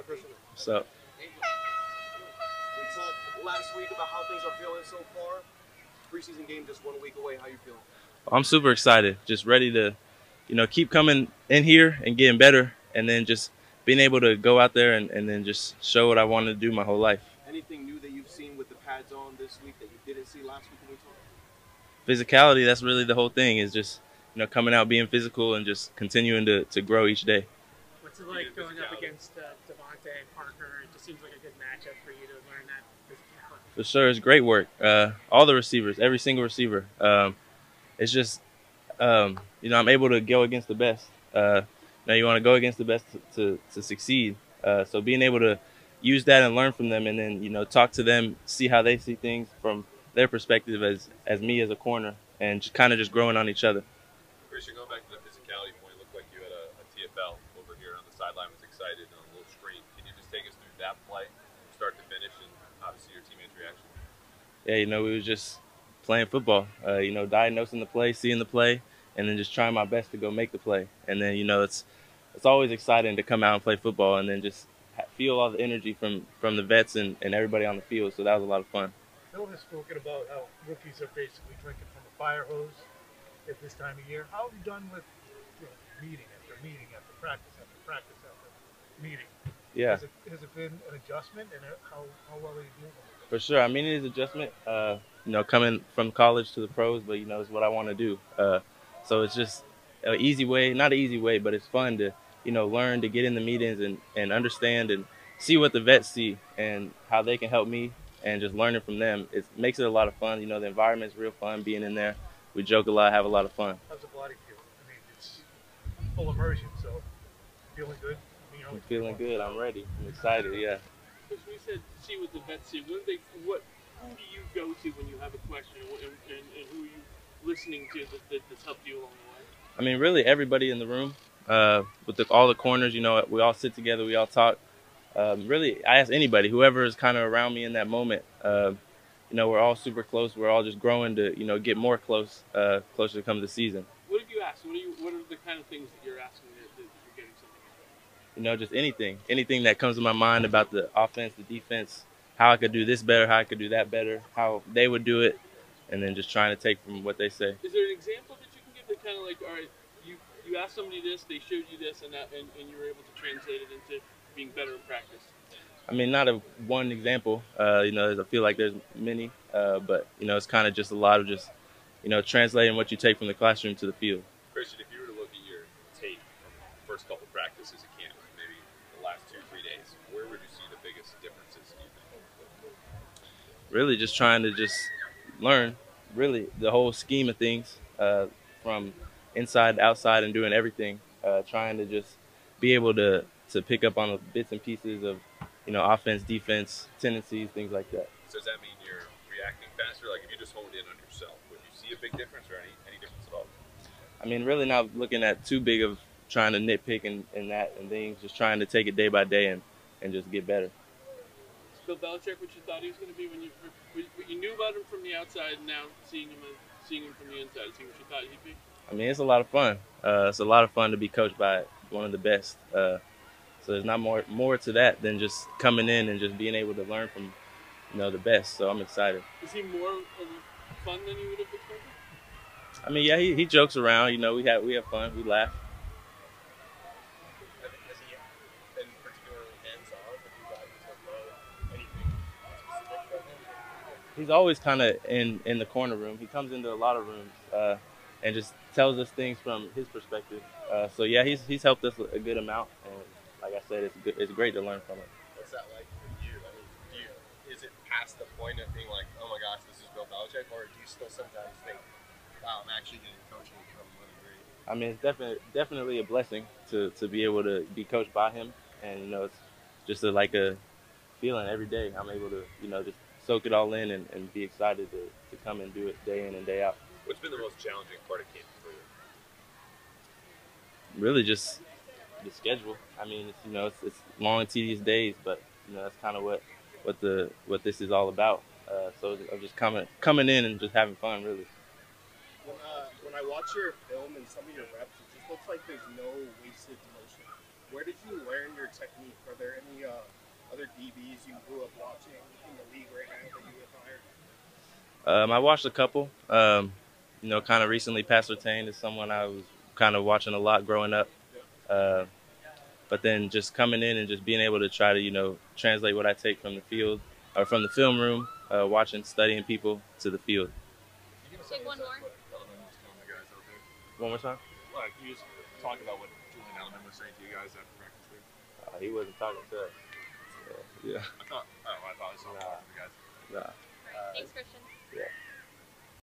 on, Christian. So We talked last week about how things are feeling so far. Preseason game just one week away. How you feeling? I'm super excited. Just ready to, you know, keep coming in here and getting better, and then just being able to go out there and, and then just show what I wanted to do my whole life. Anything new that you've seen with the pads on this week that you didn't see last week when we talked? Physicality, that's really the whole thing, is just, you know, coming out being physical and just continuing to, to grow each day. What's it like going up against uh, DeVante Parker? It just seems like a good matchup for you to learn that physicality. For sure, it's great work. Uh, all the receivers, every single receiver. Um, it's just, um, you know, I'm able to go against the best. Uh, now you want to go against the best to, to, to succeed. Uh, so being able to use that and learn from them, and then you know talk to them, see how they see things from their perspective as as me as a corner, and just kind of just growing on each other. Christian, going back to the physicality point, it looked like you had a, a TFL over here on the sideline, was excited on a little screen. Can you just take us through that play, from start to finish, and obviously your teammates' reaction? Yeah, you know, we was just playing football. Uh, you know, diagnosing the play, seeing the play, and then just trying my best to go make the play. And then you know, it's it's always exciting to come out and play football, and then just feel all the energy from from the vets and, and everybody on the field. So that was a lot of fun. Bill has spoken about how rookies are basically drinking from a fire hose at this time of year. How have you done with you know, meeting after meeting after practice after practice after meeting? Yeah. Has it, has it been an adjustment, and how, how well are you doing? For sure. I mean, it is adjustment. Uh, you know, coming from college to the pros, but you know, it's what I want to do. Uh, so it's just an easy way, not an easy way, but it's fun to, you know, learn to get in the meetings and, and understand and see what the vets see and how they can help me and just learning from them. It makes it a lot of fun. You know, the environment's real fun being in there. We joke a lot, have a lot of fun. How's the body feel? I mean, it's full immersion, so feeling good. I mean, you're I'm feeling good. I'm ready. I'm excited. Yeah. Because we said she was the vets see. What, they, what who do you go to when you have a question, and, and, and who are you listening to that, that, that's helped you along the way? I mean, really everybody in the room, uh, with the, all the corners, you know, we all sit together, we all talk. Um, really, I ask anybody, whoever is kind of around me in that moment. Uh, you know, we're all super close. We're all just growing to, you know, get more close, uh, closer to come the season. What have you asked? What are you? What are the kind of things that you're asking that, that you're getting something? Out You know, just anything, anything that comes to my mind about the offense, the defense, how I could do this better, how I could do that better, how they would do it, and then just trying to take from what they say. Is there an example that you can give that kind of like, all right, you you asked somebody this, they showed you this, and that, and, and you were able to translate it into being better in practice. I mean, not a one example. Uh, you know, I feel like there's many, uh, but you know, it's kind of just a lot of just, you know, translating what you take from the classroom to the field. Christian, if you were to look at your tape from the first couple practices at camp, maybe the last two, three days, where would you see the biggest differences? Do you think? Really, just trying to just learn, really, the whole scheme of things, uh, from inside to outside and doing everything. Uh, trying to just be able to to pick up on the bits and pieces of, you know, offense, defense, tendencies, things like that. So does that mean you're reacting faster? Like if you just honed in on yourself, would you see a big difference or any, any difference at all? I mean, really not looking at too big of trying to nitpick and, and that and things, just trying to take it day by day and, and just get better. Bill Belichick, what you thought he was going to be when you what you knew about him from the outside, and now seeing him seeing him from the inside, seeing what you thought he'd be. I mean, it's a lot of fun. Uh, it's a lot of fun to be coached by one of the best. Uh, so there's not more more to that than just coming in and just being able to learn from, you know, the best. So I'm excited. Is he more fun than you would have expected? I mean, yeah, he, he jokes around. You know, we have we have fun, we laugh. Has he been particularly hands-on? Have you guys know anything specific from him? He's always kind of in in the corner room. He comes into a lot of rooms uh, and just tells us things from his perspective. Uh, so yeah, he's he's helped us a good amount, and like I said, it's good, it's great to learn from it. What's that like for you? I mean, do you is it past the point of being like, oh my gosh, this is Bill Belichick, or do you still sometimes think, wow, I'm actually getting coaching from the great? I mean, it's definitely definitely a blessing to, to be able to be coached by him, and you know, it's just a, like a feeling every day. I'm able to you know just soak it all in and, and be excited to, to come and do it day in and day out. What's been the most challenging part of camp for you? Really, just the schedule. I mean, it's you know, it's, it's long, tedious days, but you know, that's kind of what what the what this is all about. Uh, so I'm just coming coming in and just having fun, really. When, uh, when I watch your film and some of your reps, it just looks like there's no wasted motion. where did you learn your technique? Are there any uh, other DBs you grew up watching in the league right now that you admire? Um, I watched a couple. Um, you know, kind of recently, Pat Surtain is someone I was kind of watching a lot growing up. Uh, but then just coming in and just being able to try to, you know, translate what I take from the field or from the film room, uh, watching, studying people to the field. Take one more. Edelman was telling the guys out there. One more time. Like, can you just talk about what Julian Edelman was saying to you guys after practice there? Uh, he wasn't talking to us. Yeah. I thought, oh, I thought I saw Nah. nah. the guys. Nah. All right. Thanks, Christian. Yeah.